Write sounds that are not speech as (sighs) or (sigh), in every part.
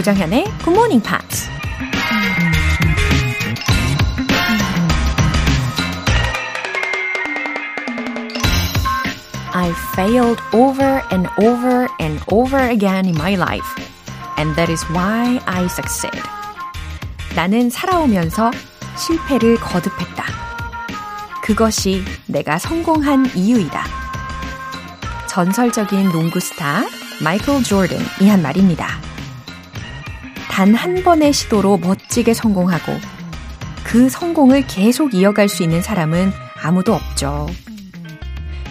조정현의 Good Morning Pops. I failed over and over and over again in my life. And that is why I succeed. 나는 살아오면서 실패를 거듭했다. 그것이 내가 성공한 이유이다. 전설적인 농구 스타 마이클 조던이 한 말입니다. 단 한 번의 시도로 멋지게 성공하고 그 성공을 계속 이어갈 수 있는 사람은 아무도 없죠.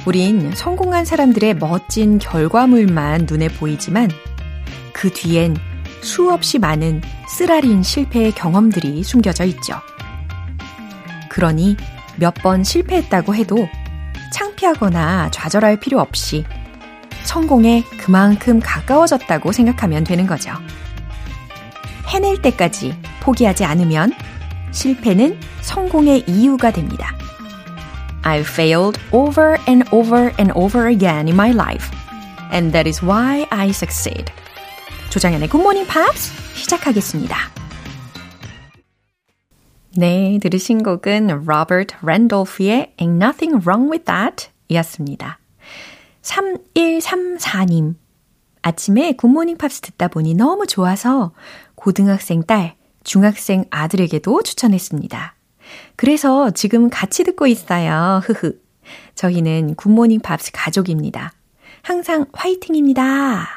우린 성공한 사람들의 멋진 결과물만 눈에 보이지만 그 뒤엔 수없이 많은 쓰라린 실패의 경험들이 숨겨져 있죠. 그러니 몇 번 실패했다고 해도 창피하거나 좌절할 필요 없이 성공에 그만큼 가까워졌다고 생각하면 되는 거죠. 해낼 때까지 포기하지 않으면 실패는 성공의 이유가 됩니다. I failed over and over and over again in my life. And that is why I succeed. 조장현의 Morning Pops 시작하겠습니다. 네, 들으신 곡은 로버트 랜돌프의 Ain't Nothing Wrong With That 이었습니다. 3134님. 아침에 굿모닝 팝스 듣다 보니 너무 좋아서 고등학생 딸, 중학생 아들에게도 추천했습니다. 그래서 지금 같이 듣고 있어요. 흐흐. 저희는 굿모닝 팝스 가족입니다. 항상 화이팅입니다.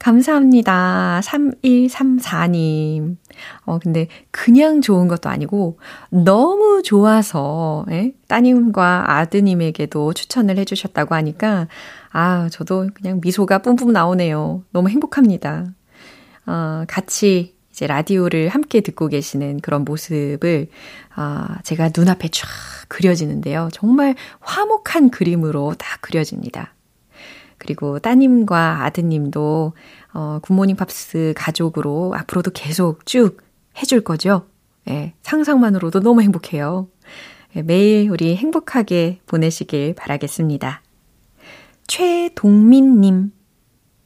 감사합니다. 3134님. 어, 근데 그냥 좋은 것도 아니고 너무 좋아서 예? 따님과 아드님에게도 추천을 해주셨다고 하니까 아, 저도 그냥 미소가 뿜뿜 나오네요. 너무 행복합니다. 어, 같이 이제 라디오를 함께 듣고 계시는 그런 모습을 아, 제가 눈앞에 쫙 그려지는데요. 정말 화목한 그림으로 다 그려집니다. 그리고 따님과 아드님도 어, 굿모닝 팝스 가족으로 앞으로도 계속 쭉 해줄 거죠. 예, 상상만으로도 너무 행복해요. 예, 매일 우리 행복하게 보내시길 바라겠습니다. 최동민님,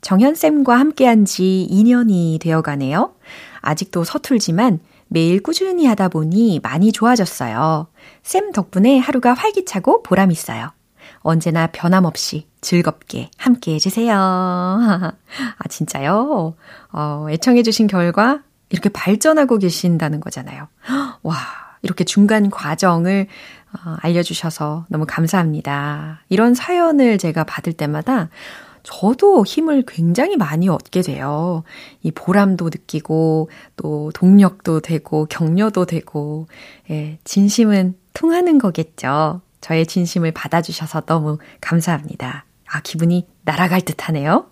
정현쌤과 함께한 지 2년이 되어 가네요. 아직도 서툴지만 매일 꾸준히 하다 보니 많이 좋아졌어요. 쌤 덕분에 하루가 활기차고 보람 있어요. 언제나 변함없이 즐겁게 함께 해주세요. (laughs) 아, 진짜요? 어, 애청해주신 결과 이렇게 발전하고 계신다는 거잖아요. (gasps) 와, 이렇게 중간 과정을 어, 알려주셔서 너무 감사합니다. 이런 사연을 제가 받을 때마다 저도 힘을 굉장히 많이 얻게 돼요. 이 보람도 느끼고, 또 동력도 되고, 격려도 되고, 예, 진심은 통하는 거겠죠. 저의 진심을 받아주셔서 너무 감사합니다. 아, 기분이 날아갈 듯 하네요.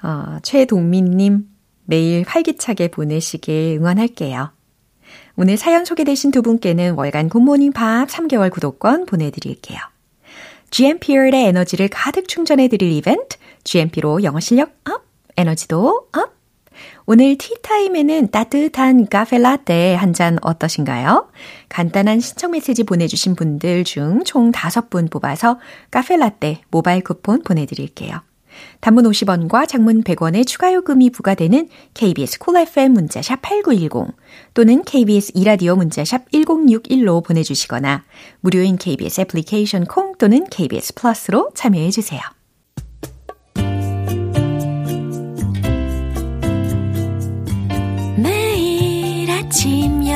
어, 최동민님, 매일 활기차게 보내시길 응원할게요. 오늘 사연 소개되신 두 분께는 월간 굿모닝 팝스 3개월 구독권 보내드릴게요. GMP의 에너지를 가득 충전해드릴 이벤트, GMP로 영어 실력 up, 에너지도 up! 오늘 티타임에는 따뜻한 카페 라떼 한 잔 어떠신가요? 간단한 신청 메시지 보내주신 분들 중 총 5분 뽑아서 카페 라떼 모바일 쿠폰 보내드릴게요. 단문 50원과 장문 100원의 추가 요금이 부과되는 KBS 콜 cool FM 문자샵 8910 또는 KBS 이라디오 문자샵 1061로 보내주시거나 무료인 KBS 애플리케이션 콩 또는 KBS 플러스로 참여해 주세요.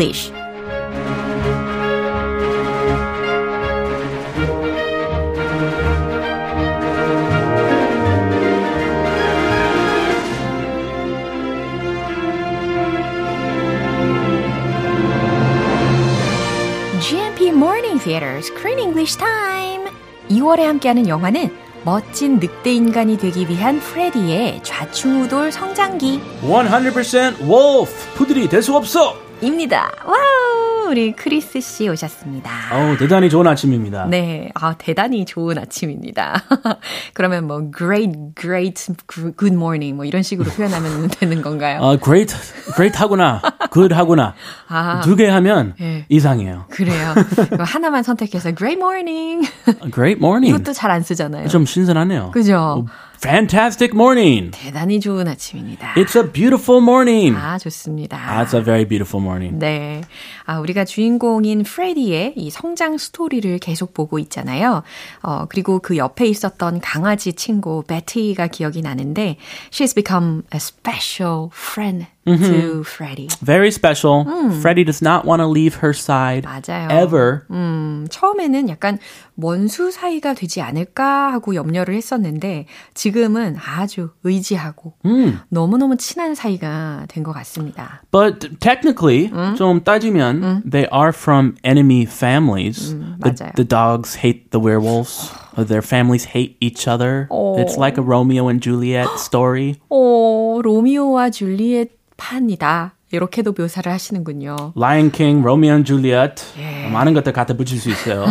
English. GMP Morning Theater Screen English Time. 2월에 함께하는 영화는 멋진 늑대 인간이 되기 위한 프레디의 좌충우돌 성장기 100% wolf. 푸들이 될 수 없어. 입니다. 와우! 우리 크리스 씨 오셨습니다. 어우, 대단히 좋은 아침입니다. 네, 아, 대단히 좋은 아침입니다. (laughs) 그러면 뭐, great, great, good morning, 뭐 이런 식으로 표현하면 (laughs) 되는 건가요? 어, great, great 하구나, good 하구나. 아. 두 개 하면 네. 이상해요. 그래요. 하나만 선택해서 great morning. (laughs) Great morning. 이것도 잘 안 쓰잖아요. 좀 신선하네요. 그죠? Fantastic morning. 대단히 좋은 아침입니다. It's a beautiful morning. 아, 좋습니다. That's a very beautiful morning. 네. 아, 우리가 주인공인 프레디의 이 성장 스토리를 계속 보고 있잖아요. 어, 그리고 그 옆에 있었던 강아지 친구 베티가 기억이 나는데 she's become a special friend to Freddy. Very special. Freddie does not want to leave her side 맞아요. ever. 음, 처음에는 약간 원수 사이가 되지 않을까 하고 염려를 했었는데 지금은 아주 의지하고 너무너무 친한 사이가 된 것 같습니다. But technically, 좀 따지면, they are from enemy families. the, 맞아요. the dogs hate the werewolves. Uh, Their families hate each other. It's like a Romeo and Juliet story. 오, 로미오와 줄리엣 판이다. 이렇게도 묘사를 하시는군요. Lion King, Romeo and Juliet. 많은 것들 갖다 붙일 수 있어요.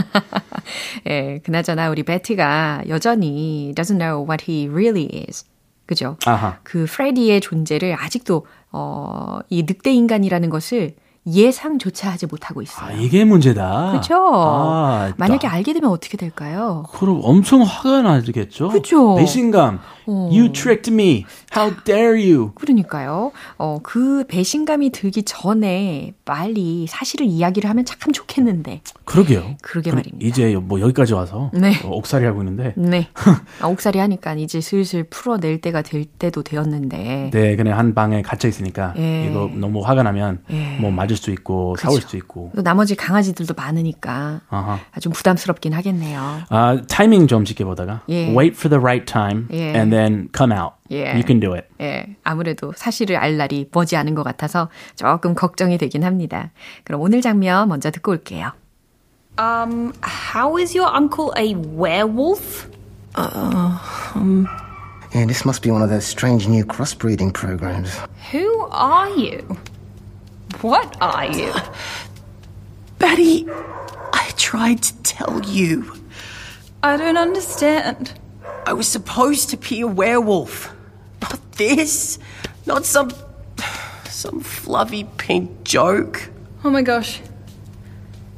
예, 그나저나 우리 베티가 여전히 doesn't know what he really is. 그죠? 아하. 그 프레디의 존재를 아직도 어, 이 늑대 인간이라는 것을 예상조차 하지 못하고 있어요. 아, 이게 문제다. 그렇죠? 아, 만약에 나- 알게 되면 어떻게 될까요? 그럼 엄청 화가 나겠죠? 그죠? 배신감. You tricked me. How dare you? 그러니까요. 어, 그 배신감이 들기 전에 빨리 사실을 이야기를 하면 참 좋겠는데. 그러게요. 그러게 말입니다. 이제 뭐 여기까지 와서 네. 어, 옥살이 하고 있는데 네. (laughs) 아, 옥살이 하니까 이제 슬슬 풀어낼 때가 될 때도 되었는데. 네, 그냥 한 방에 갇혀 있으니까 예. 이거 너무 화가 나면 예. 뭐 맞을 수 있고 싸울 수도 있고. 또 나머지 강아지들도 많으니까 아하. 아, 좀 부담스럽긴 하겠네요. 아, 타이밍 좀 지켜보다가 예. wait for the right time 예. and then come out. 예. You can do it. 예, 아무래도 사실을 알 날이 머지 않은 것 같아서 조금 걱정이 되긴 합니다. 그럼 오늘 장면 먼저 듣고 올게요. Um, how is your uncle a werewolf? Yeah, this must be one of those strange new crossbreeding programs. Who are you? What are you? (sighs) Betty, I tried to tell you. I don't understand. I was supposed to be a werewolf. Not this. Not some. (sighs) some fluffy pink joke. Oh my gosh.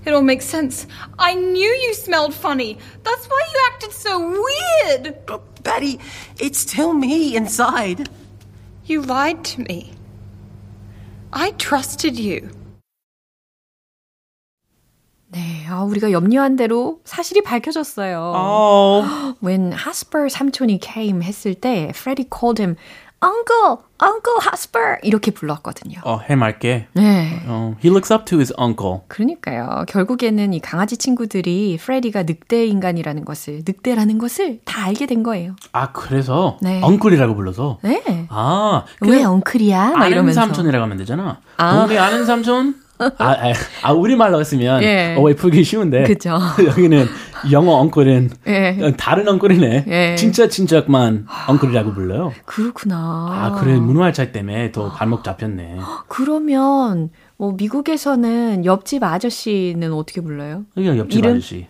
It all makes sense. I knew you smelled funny. That's why you acted so weird. But Betty, it's still me inside. You lied to me. I trusted you. 네, 아, 우리가 염려한 대로 사실이 밝혀졌어요. Oh. When Hasper 삼촌이 came 했을 때 Freddy called him Uncle, Uncle Hasper 이렇게 불렀거든요. 어, 해맑게. 네. 어, he looks up to his uncle. 그러니까요. 결국에는 이 강아지 친구들이 프레디가 늑대 인간이라는 것을, 늑대라는 것을 다 알게 된 거예요. 아, 그래서 네. 엉클이라고 불러서. 네. 아, 왜 엉클이야? 막 아는 이러면서. 삼촌이라고 하면 되잖아. 아. 동네 아는 삼촌? 아, 아, 아, 우리말로 했으면 (laughs) 예. 어, 왜 풀기 쉬운데. 그죠. (laughs) 여기는 영어 엉클은 예. 다른 엉클이네. 예. 진짜 진짜만 엉클이라고 불러요. 그렇구나. 아, 그래. 문화의 차이 때문에 더 발목 잡혔네. 그러면 뭐 미국에서는 옆집 아저씨는 어떻게 불러요? 그냥 옆집 이름? 아저씨.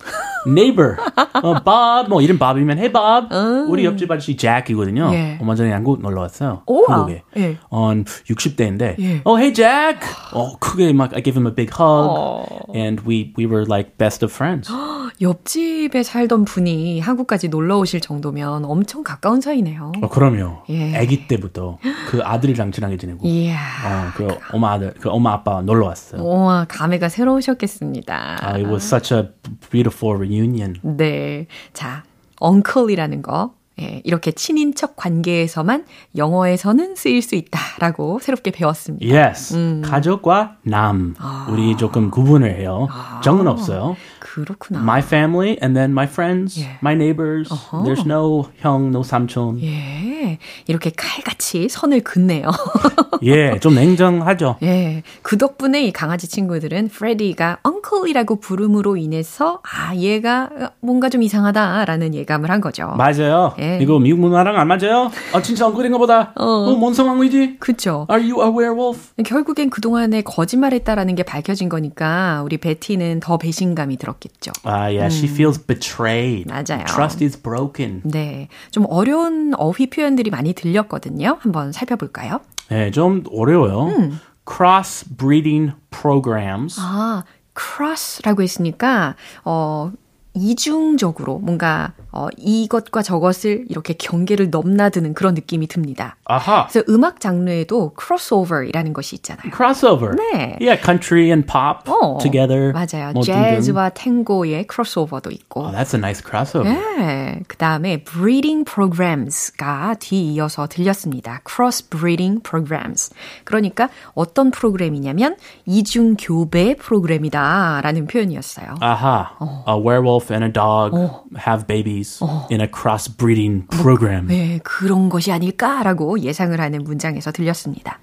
Neighbor. (laughs) 어, Bob. 뭐 이름 Bob이면 hey Bob. 우리 옆집 아저씨 Jack이거든요. 음. 예. 얼마 전에 양국 놀러 왔어요. 우와. 한국에. 예. 어, 60대인데. 예. Oh, hey Jack. 어, 크게 막 I give him a big hug. 어. And we we were like best of friends. (gasps) 옆집에 살던 분이 한국까지 놀러 오실 정도면 엄청 가까운 사이네요. 어, 그럼요. 예. 아기 때부터 그 아들이랑 친하게 지내고. 이야. 어, 그 엄마 아들, 그 엄마 아빠 놀러 왔어요. 우와, 감회가 새로우셨겠습니다. 아, it was such a beautiful reunion. 네. 자, uncle이라는 거. 예, 이렇게 친인척 관계에서만 영어에서는 쓰일 수 있다라고 새롭게 배웠습니다. Yes. 음. 가족과 남. 아. 우리 조금 구분을 해요. 정은 없어요. 그렇구나. My family and then my friends, 예. my neighbors. There's no 형, no 삼촌. 예, 이렇게 칼같이 선을 긋네요. (laughs) 예, 좀 냉정하죠. (laughs) 예, 그 덕분에 이 강아지 친구들은 프레디가 uncle이라고 부름으로 인해서 아 얘가 뭔가 좀 이상하다라는 예감을 한 거죠. 맞아요. 예. 이거 미국 문화랑 안 맞아요? 아, 진짜 엉클인가 보다. 어, 뭔 상황이지? 그쵸. Are you a werewolf? 결국엔 그동안에 거짓말했다라는 게 밝혀진 거니까 우리 베티는 더 배신감이 들었 겠죠. 아, yeah, she feels betrayed. 맞아요. Trust is broken. 네, 좀 어려운 어휘 표현들이 많이 들렸거든요. 한번 살펴볼까요? 네, 좀 어려워요. Cross breeding programs. 아, cross라고 했으니까 어 이중적으로 뭔가 어 이것과 저것을 이렇게 경계를 넘나드는 그런 느낌이 듭니다. 아하. 그래서 음악 장르에도 crossover이라는 것이 있잖아요. Crossover. 네. Yeah, country and pop 어, together. 맞아요. 뭐. 재즈와 탱고의 crossover도 있고. Oh, that's a nice crossover. 네. 그 다음에 breeding programs가 뒤이어서 들렸습니다. cross breeding programs. 그러니까 어떤 프로그램이냐면 이중 교배 프로그램이다라는 표현이었어요. Aha. A werewolf and a dog have babies in a cross breeding program. 네, 그런 것이 아닐까라고 예상을 하는 문장에서 들렸습니다.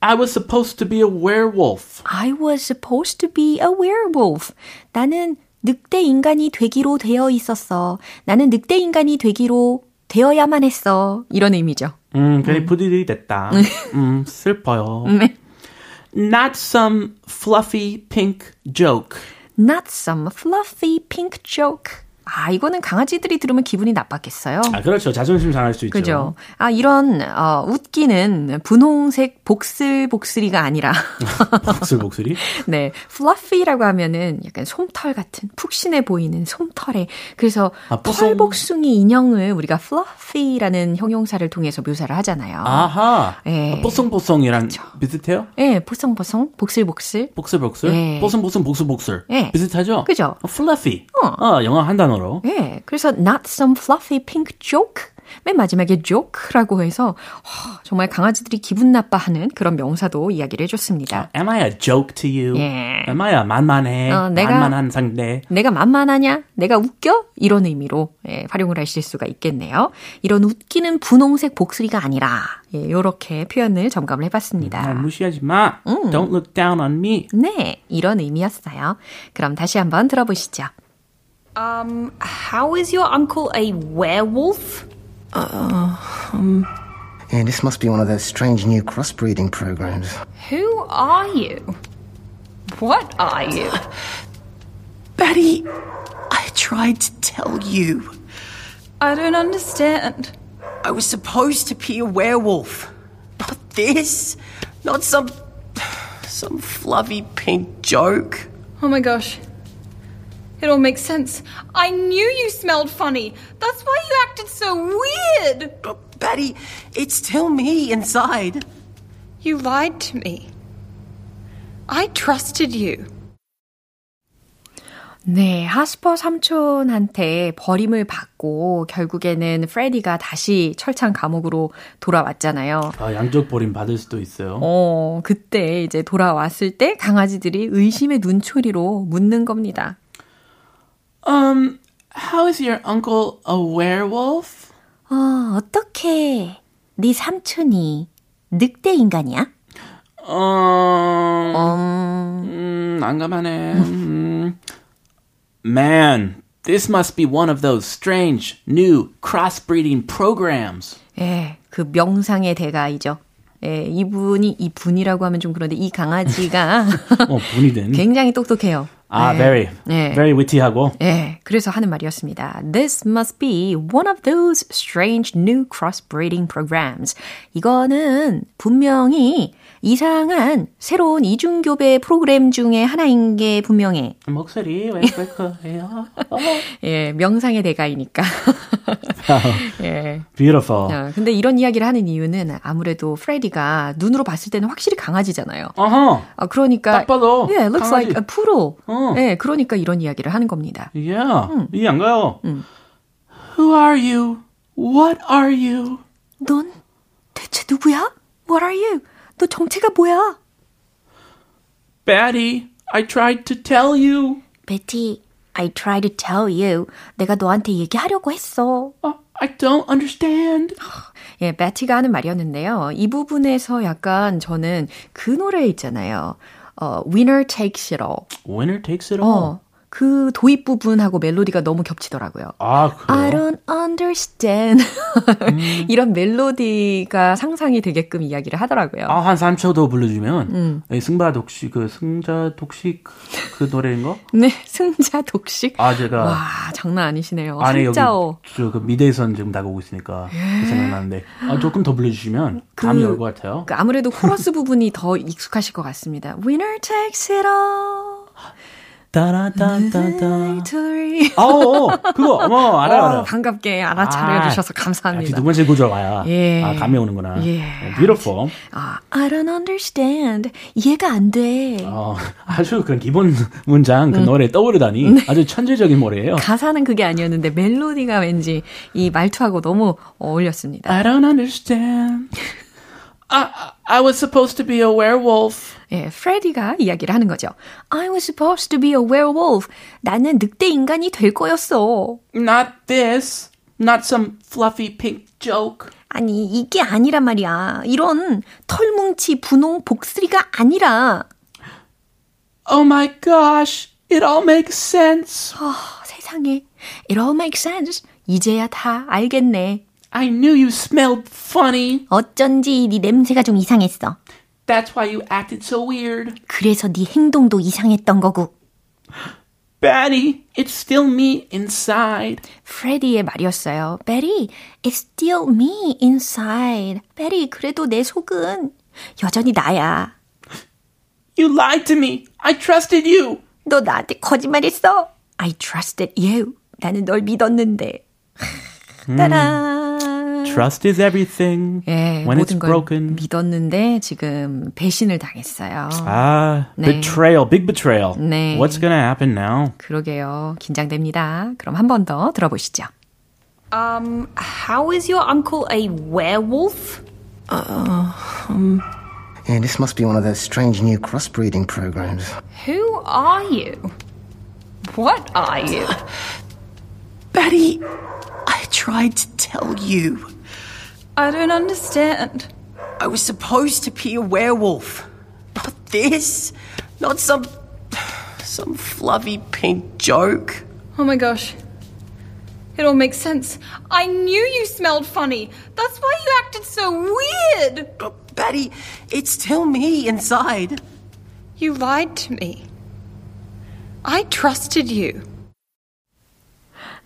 I was supposed to be a werewolf. I was supposed to be a werewolf. 나는 늑대 인간이 되기로 되어 있었어. 나는 늑대 인간이 되기로 되어야만 했어. 이런 의미죠. 음, 괜히 부디디 됐다. 음, 슬퍼요. 네. Not some fluffy pink joke. Not some fluffy pink joke. 아, 이거는 강아지들이 들으면 기분이 나빴겠어요. 아, 그렇죠. 자존심 상할 수 있죠. 그죠? 아, 이런, 어, 웃기는 분홍색 복슬복슬이가 아니라, (laughs) 목소리. (laughs) 네, fluffy라고 하면은 약간 솜털 같은, 푹신해 보이는 솜털에, 그래서 아. 털복숭이 인형을 우리가 fluffy라는 형용사를 통해서 묘사를 하잖아요. 아하. 예. 뽀송뽀송이랑 비슷해요? 예, 보송보송, 복슬복슬. 복슬복슬? 예. 뽀송뽀송 복슬복슬. 예. 비슷하죠? 그죠? 어, fluffy. 어. 어, 영어 한 단어 로. 예, 그래서 not some fluffy pink joke. 맨 마지막에 joke라고 해서 어, 정말 강아지들이 기분 나빠하는 그런 명사도 이야기를 해줬습니다. Am I a joke to you? 예. Am I a 만만해? 어, 내가- 만만한 상대. 내가 만만하냐? 내가 웃겨? 이런 의미로 예, 활용을 하실 수가 있겠네요. 이런 웃기는 분홍색 복슬이가 아니라 예, 이렇게 표현을 점검을 날 해봤습니다. 무시하지 마. Don't look down on me. 네, 이런 의미였어요. 그럼 다시 한번 들어보시죠. Um, how is your uncle a werewolf? Um Yeah, this must be one of those strange new crossbreeding programs. Who are you? What are you? (laughs) Betty, I tried to tell you. I don't understand. I was supposed to be a werewolf. Not this. Not some. (sighs) some fluffy pink joke. Oh my gosh. It all makes sense. I knew you smelled funny. That's why you acted so weird. But Betty, it's still me inside. You lied to me. I trusted you. 네, 하스퍼 삼촌한테 버림을 받고 결국에는 프레디가 다시 철창 감옥으로 돌아왔잖아요. 아, 양쪽 버림 받을 수도 있어요. 어, 그때 이제 돌아왔을 때 강아지들이 의심의 눈초리로 묻는 겁니다. Um, how is your uncle a werewolf? 어, 어떻게 네 삼촌이 늑대 인간이야? 어, 음, 난감하네. 음. Man, this must be one of those strange new crossbreeding programs. 예, 그 명상의 대가이죠. 예, 이분이 이 분이라고 하면 좀 그런데 이 강아지가 어, 분이 된. 굉장히 똑똑해요. 아, 예. very, 예. very witty하고. 예, 그래서 하는 말이었습니다. This must be one of those strange new crossbreeding programs. 이거는 분명히 이상한 새로운 이중교배 프로그램 중에 하나인 게 분명해. 목소리 왜 그래요? (laughs) 예, 명상의 대가이니까. (laughs) 예. Beautiful. 어, 근데 이런 이야기를 하는 이유는 아무래도 프레디가 눈으로 봤을 때는 확실히 강아지잖아요. 어허. 아, 그러니까. 딱 봐도 Yeah, looks 강아지. like a poodle. 어. 예, 그러니까 이런 이야기를 하는 겁니다. Yeah. 이해 안 가요. Who are you? What are you? 넌 대체 누구야? What are you? 너 정체가 뭐야? Betty, I tried to tell you. 베티, I tried to tell you. 내가 너한테 얘기하려고 했어. Oh, I don't understand. 예, 베티가 하는 말이었는데요. 이 부분에서 약간 저는 그 노래 있잖아요. 어, Winner Takes It All. Winner takes it all. 어, 그 도입 부분하고 멜로디가 너무 겹치더라고요. 아, I 그래요? don't understand. (laughs) 이런 멜로디가 상상이 되게끔 이야기를 하더라고요. 아, 한 3초 더 불러주면, 이 승바 독식, 그, 승자 독식, 그 노래인 거? (laughs) 네, 승자 독식. 아, 제가. 와, 장난 아니시네요. 안에 여기, 승자오. 저, 그, 미대선 지금 나가고 있으니까, 그 생각나는데. 아, 조금 더 불러주시면, 감이 올 것 같아요. 그 아무래도 코러스 부분이 더 익숙하실 것 같습니다. Winner takes it all. (laughs) 따라따따따. Victory. 어, 어, 그거, 어머, 알아요, 어, 알아요. 반갑게 알아차려 주셔서 아, 감사합니다. 두 번째 구절 와야. 예. 아, 감이 오는구나. 예. 어, beautiful. 아, I don't understand. 이해가 안 돼. 어, 아주 그런 기본 문장, 그 노래 떠오르다니. 아주 천재적인 노래예요. 가사는 그게 아니었는데 멜로디가 왠지 이 말투하고 너무 어울렸습니다. I don't understand. I, I was supposed to be a werewolf. 예, 프레디가 이야기를 하는 거죠. I was supposed to be a werewolf. 나는 늑대 인간이 될 거였어. Not this. Not some fluffy pink joke. 아니, 이게 아니란 말이야. 이런 털뭉치, 분홍, 복스리가 아니라. Oh my gosh. It all makes sense. 아, 세상에. It all makes sense. 이제야 다 알겠네. I knew you smelled funny. 어쩐지 네 냄새가 좀 이상했어. That's why you acted so weird. 그래서 네 행동도 이상했던 거고. Betty, it's still me inside. 프레디의 말이었어요. Betty, it's still me inside. Betty, 그래도 내 속은 여전히 나야. You lied to me. I trusted you. 너 나한테 거짓말했어. I trusted you. 나는 널 믿었는데. 따란. Trust is everything. 예, when it's 모든 걸 broken. 믿었는데 지금 배신을 당했어요. Ah, 네. betrayal, big betrayal. 네. What's gonna happen now? 그러게요. 긴장됩니다. 그럼 한 번 더 들어보시죠. Um, how is your uncle a werewolf? Yeah, this must be one of those strange new crossbreeding programs. Who are you? What are you? Betty, tried to tell you. I don't understand. I was supposed to be a werewolf. Not this. Not some. some fluffy pink joke. Oh my gosh. It all makes sense. I knew you smelled funny. That's why you acted so weird. But Betty, it's still me inside. You lied to me. I trusted you.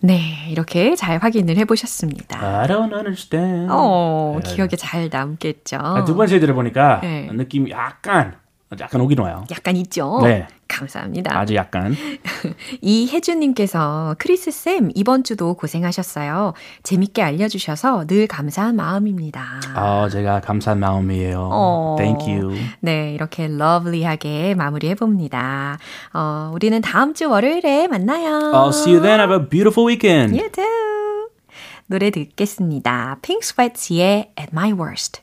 네, 이렇게 잘 확인을 해보셨습니다. I don't understand. 어, 네. 기억에 잘 남겠죠. 아, 두 번째 들어보니까 네. 느낌이 약간 약간 오긴 와요. 약간 있죠? 네. 감사합니다. 아주 약간. (laughs) 이혜준님께서 크리스 쌤, 이번 주도 고생하셨어요. 재밌게 알려주셔서 늘 감사한 마음입니다. 아, 제가 감사한 마음이에요. 어. Thank you. 네, 이렇게 lovely하게 마무리해 봅니다. 어, 우리는 다음 주 월요일에 만나요. I'll see you then. Have a beautiful weekend. You too. 노래 듣겠습니다. Pink Sweats의 At My Worst.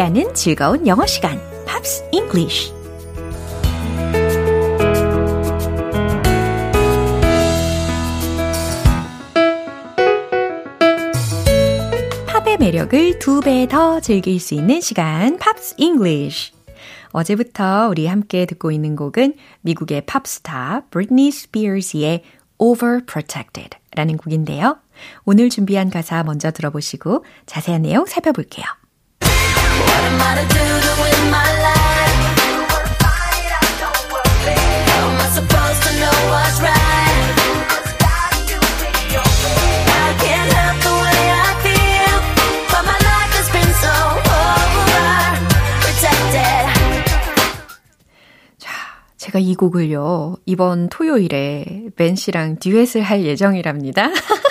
함께하는 즐거운 영어 시간, Pops English. 팝의 매력을 두 배 더 즐길 수 있는 시간, Pops English. 어제부터 우리 함께 듣고 있는 곡은 미국의 팝스타 브리트니 스피어스의 Overprotected 라는 곡인데요. 오늘 준비한 가사 먼저 들어보시고 자세한 내용 살펴볼게요. 제가 이 곡을요, 이번 토요일에 벤 씨랑 듀엣을 할 예정이랍니다. (laughs)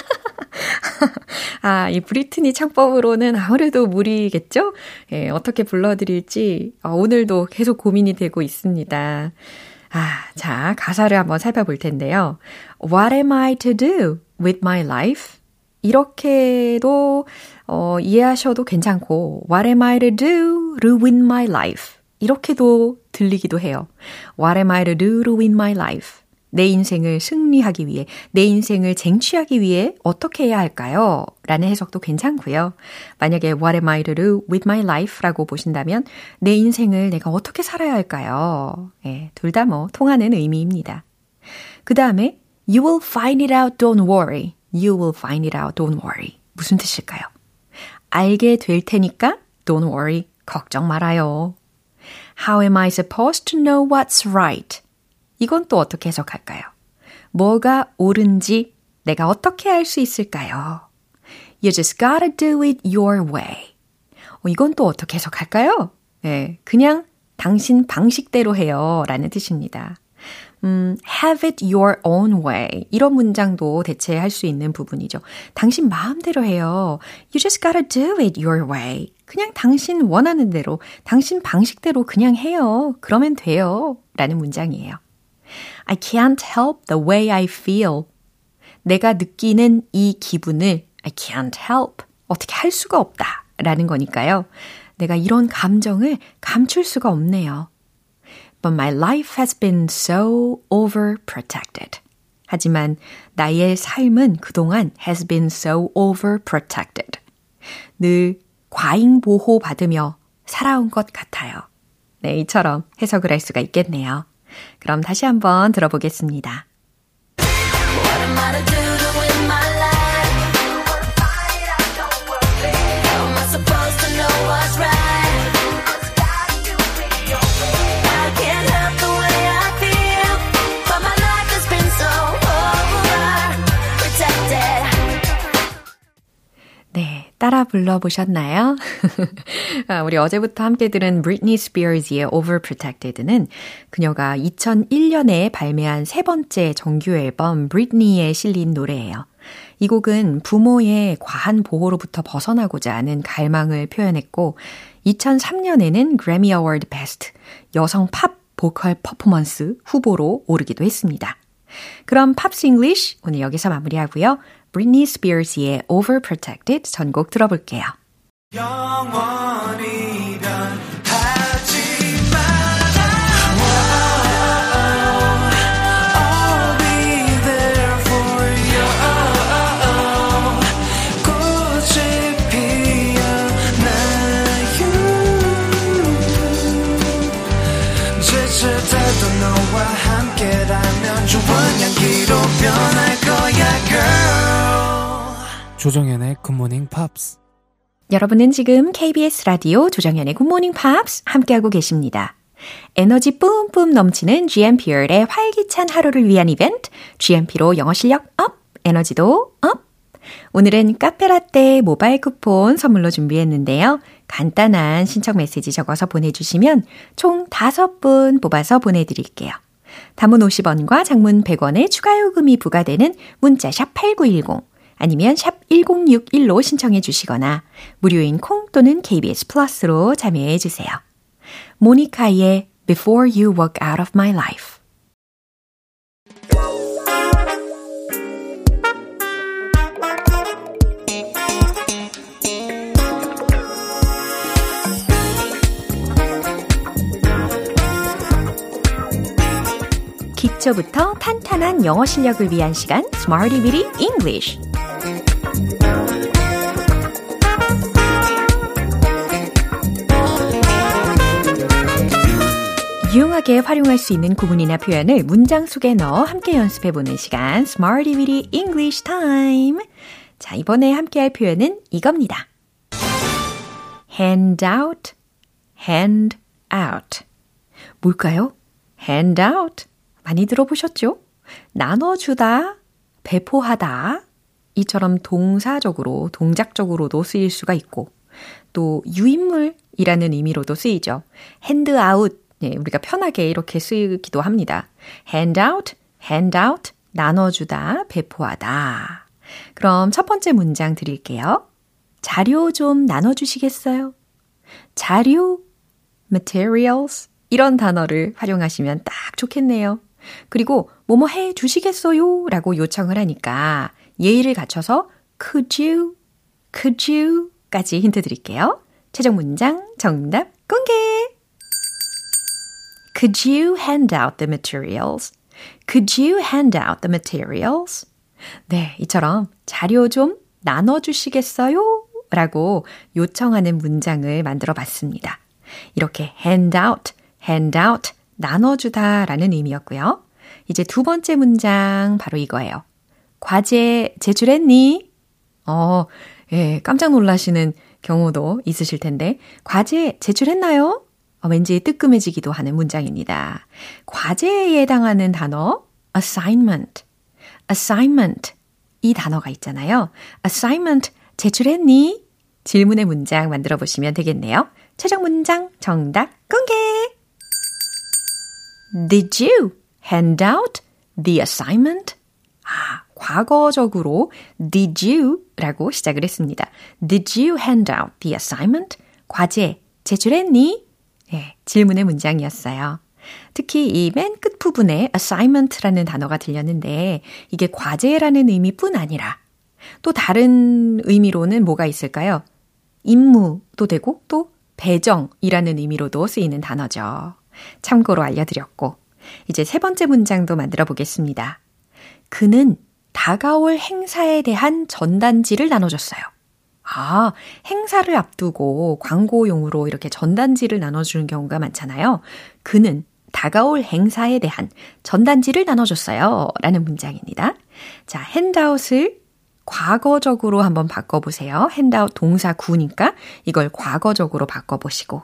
아, 이 브리트니 창법으로는 아무래도 무리겠죠? 예, 어떻게 불러드릴지 어, 오늘도 계속 고민이 되고 있습니다. 아, 자, 가사를 한번 살펴볼 텐데요. What am I to do with my life? 이렇게도 어, 이해하셔도 괜찮고 What am I to do to win my life? 이렇게도 들리기도 해요. What am I to do to win my life? 내 인생을 승리하기 위해, 내 인생을 쟁취하기 위해 어떻게 해야 할까요? 라는 해석도 괜찮고요. 만약에 What am I to do with my life? 라고 보신다면 내 인생을 내가 어떻게 살아야 할까요? 예, 둘 다 뭐 통하는 의미입니다. 그 다음에 You will find it out, don't worry. You will find it out, don't worry. 무슨 뜻일까요? 알게 될 테니까 don't worry. 걱정 말아요. How am I supposed to know what's right? 이건 또 어떻게 해석할까요? 뭐가 옳은지 내가 어떻게 알 수 있을까요? You just gotta do it your way. 어, 이건 또 어떻게 해석할까요? 네, 그냥 당신 방식대로 해요. 라는 뜻입니다. 음, have it your own way. 이런 문장도 대체할 수 있는 부분이죠. 당신 마음대로 해요. You just gotta do it your way. 그냥 당신 원하는 대로, 당신 방식대로 그냥 해요. 그러면 돼요. 라는 문장이에요. I can't help the way I feel. 내가 느끼는 이 기분을 I can't help. 어떻게 할 수가 없다. 라는 거니까요. 내가 이런 감정을 감출 수가 없네요. But my life has been so overprotected. 하지만 나의 삶은 그동안 has been so overprotected. 늘 과잉 보호 받으며 살아온 것 같아요. 네, 이처럼 해석을 할 수가 있겠네요. 그럼 다시 한번 들어보겠습니다. 따라 불러보셨나요? (laughs) 우리 어제부터 함께 들은 Britney Spears의 Overprotected는 그녀가 2001년에 발매한 세 번째 정규 앨범 Britney에 실린 노래예요. 이 곡은 부모의 과한 보호로부터 벗어나고자 하는 갈망을 표현했고 2003년에는 Grammy Award Best 여성 팝 보컬 퍼포먼스 후보로 오르기도 했습니다. 그럼 Pops English 오늘 여기서 마무리하고요. Britney Spears의 Overprotected 전곡 들어볼게요. 너와 조정현의 굿모닝 팝스 여러분은 지금 KBS 라디오 조정현의 굿모닝 팝스 함께하고 계십니다. 에너지 뿜뿜 넘치는 GMP의 활기찬 하루를 위한 이벤트 GMP로 영어 실력 up, 에너지도 up. 오늘은 카페라떼 모바일 쿠폰 선물로 준비했는데요. 간단한 신청 메시지 적어서 보내주시면 총 5분 뽑아서 보내드릴게요. 단문 50원과 장문 100원의 추가 요금이 부과되는 문자 샵 8910 아니면 샵 1061로 신청해 주시거나 무료인 콩 또는 KBS 플러스로 참여해 주세요. 모니카의 Before You Walk Out of My Life 기초부터 탄탄한 영어 실력을 위한 시간 Smarty Bitty English 유용하게 활용할 수 있는 구문이나 표현을 문장 속에 넣어 함께 연습해 보는 시간 Smarty Bitty English Time 자, 이번에 함께 할 표현은 이겁니다. hand out, hand out. 뭘까요? hand out. 많이 들어보셨죠? 나눠주다, 배포하다. 이처럼 동사적으로, 동작적으로도 쓰일 수가 있고, 또 유인물이라는 의미로도 쓰이죠. out 네, 우리가 편하게 이렇게 쓰기도 합니다. hand out, hand out, 나눠주다, 배포하다. 그럼 첫 번째 문장 드릴게요. 자료 좀 나눠주시겠어요? 자료, materials, 이런 단어를 활용하시면 딱 좋겠네요. 그리고 뭐뭐 해 주시겠어요? 라고 요청을 하니까 예의를 갖춰서 could you, could you 까지 힌트 드릴게요. 최종 문장 정답 공개! Could you hand out the materials? Could you hand out the materials? 네, 이처럼 자료 좀 나눠주시겠어요? 라고 요청하는 문장을 만들어 봤습니다. 이렇게 hand out, hand out, 나눠주다 라는 의미였고요. 이제 두 번째 문장 바로 이거예요. 과제 제출했니? 어, 예, 깜짝 놀라시는 경우도 있으실 텐데, 과제 제출했나요? 어, 왠지 뜨끔해지기도 하는 문장입니다. 과제에 해당하는 단어, assignment, assignment. 이 단어가 있잖아요. assignment 제출했니? 질문의 문장 만들어 보시면 되겠네요. 최종 문장 정답 공개! Did you hand out the assignment? 아, 과거적으로 did you 라고 시작을 했습니다. Did you hand out the assignment? 과제 제출했니? 네, 질문의 문장이었어요. 특히 이 맨 끝 부분에 assignment라는 단어가 들렸는데 이게 과제라는 의미뿐 아니라 또 다른 의미로는 뭐가 있을까요? 임무도 되고 또 배정이라는 의미로도 쓰이는 단어죠. 참고로 알려드렸고 이제 세 번째 문장도 만들어 보겠습니다. 그는 다가올 행사에 대한 전단지를 나눠줬어요. 아, 행사를 앞두고 광고용으로 이렇게 전단지를 나눠주는 경우가 많잖아요. 그는 다가올 행사에 대한 전단지를 나눠줬어요. 라는 문장입니다. 자, 핸드아웃을 과거적으로 한번 바꿔보세요. 핸드아웃 동사 구니까 이걸 과거적으로 바꿔보시고.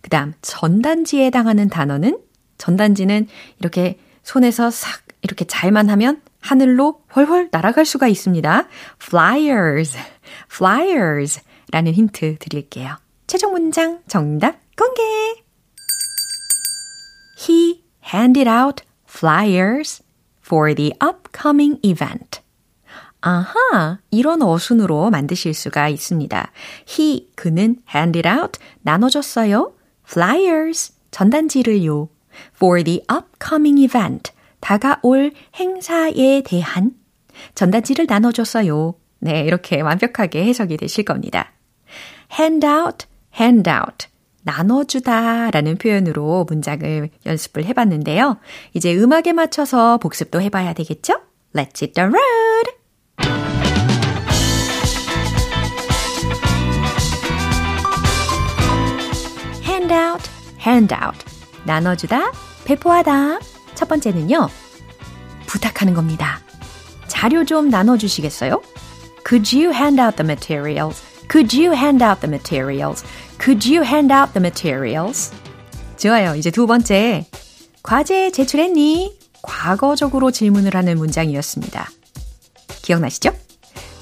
그 다음, 전단지에 해당하는 단어는, 전단지는 이렇게 손에서 싹 이렇게 잘만 하면 하늘로 훨훨 날아갈 수가 있습니다. flyers, flyers 라는 힌트 드릴게요. 최종 문장 정답 공개! He handed out flyers for the upcoming event. 아하, 이런 어순으로 만드실 수가 있습니다. He, 그는 handed out, 나눠줬어요. flyers, 전단지를요. for the upcoming event, 다가올 행사에 대한 전단지를 나눠줬어요. 네, 이렇게 완벽하게 해석이 되실 겁니다. hand out, hand out. 나눠주다 라는 표현으로 문장을 연습을 해봤는데요. 이제 음악에 맞춰서 복습도 해봐야 되겠죠? Let's hit the road! hand out, hand out. 나눠주다, 배포하다. 첫 번째는요. 부탁하는 겁니다. 자료 좀 나눠주시겠어요? Could you hand out the materials? Could you hand out the materials? Could you hand out the materials? 좋아요. 이제 두 번째. 과제 제출했니? 과거적으로 질문을 하는 문장이었습니다. 기억나시죠?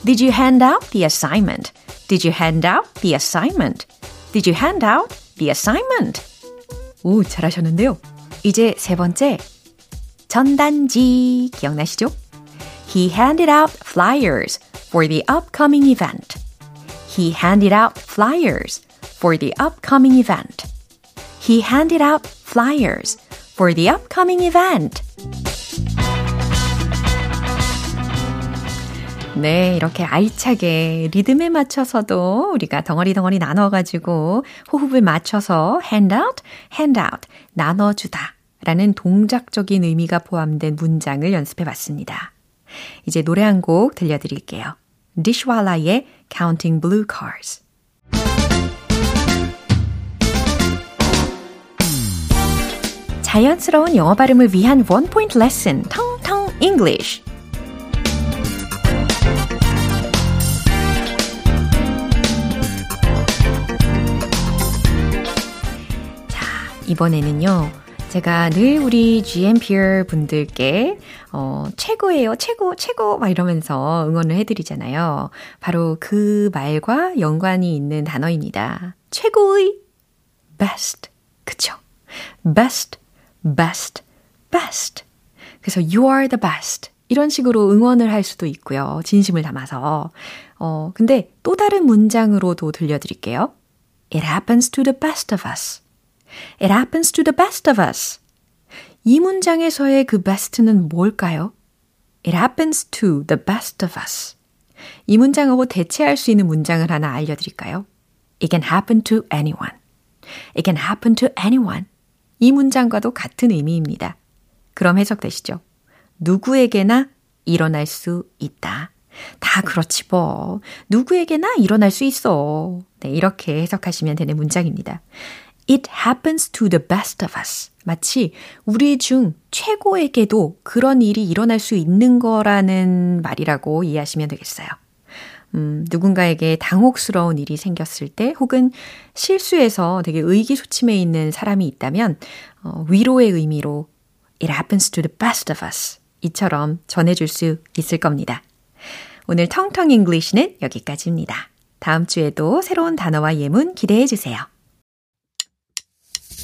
Did you hand out the assignment? Did you hand out the assignment? Did you hand out the assignment? 오, 잘하셨는데요. 이제 세 번째. 전단지 기억나시죠? He handed out flyers for the upcoming event. He handed out flyers for the upcoming event. He handed out flyers for the upcoming event. 네, 이렇게 알차게 리듬에 맞춰서도 우리가 덩어리 덩어리 나눠 가지고 호흡을 맞춰서 hand out, hand out, 나눠 주다 라는 동작적인 의미가 포함된 문장을 연습해 봤습니다. 이제 노래 한 곡 들려드릴게요. 디시왈라의 Counting Blue Cars. 자연스러운 영어 발음을 위한 원 포인트 레슨, 텅텅 English. 자, 이번에는요. 제가 늘 우리 GMPR 분들께 어, 최고예요, 최고, 최고 막 이러면서 응원을 해드리잖아요. 바로 그 말과 연관이 있는 단어입니다. 최고의 best. 그쵸? best, best, best. 그래서 you are the best. 이런 식으로 응원을 할 수도 있고요. 진심을 담아서. 어, 근데 또 다른 문장으로도 들려드릴게요. It happens to the best of us. It happens to the best of us. 이 문장에서의 그 best는 뭘까요? It happens to the best of us. 이 문장하고 대체할 수 있는 문장을 하나 알려드릴까요? It can happen to anyone. It can happen to anyone. 이 문장과도 같은 의미입니다. 그럼 해석되시죠? 누구에게나 일어날 수 있다. 다 그렇지 뭐. 누구에게나 일어날 수 있어. 네, 이렇게 해석하시면 되는 문장입니다. It happens to the best of us. 마치 우리 중 최고에게도 그런 일이 일어날 수 있는 거라는 말이라고 이해하시면 되겠어요. 음, 누군가에게 당혹스러운 일이 생겼을 때 혹은 실수해서 되게 의기소침해 있는 사람이 있다면 어, 위로의 의미로 It happens to the best of us. 이처럼 전해줄 수 있을 겁니다. 오늘 텅텅 English는 여기까지입니다. 다음 주에도 새로운 단어와 예문 기대해 주세요.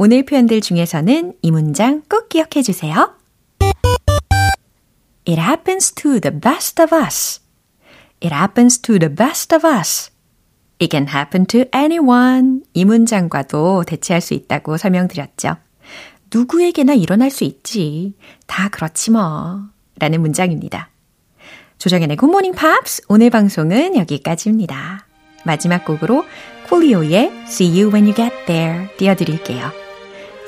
오늘 표현들 중에서는 이 문장 꼭 기억해 주세요. It happens to the best of us. It happens to the best of us. It can happen to anyone. 이 문장과도 대체할 수 있다고 설명드렸죠. 누구에게나 일어날 수 있지. 다 그렇지 뭐. 라는 문장입니다. 조정연의 굿모닝 팝스 오늘 방송은 여기까지입니다. 마지막 곡으로 콜리오의 See You When You Get There 띄워드릴게요.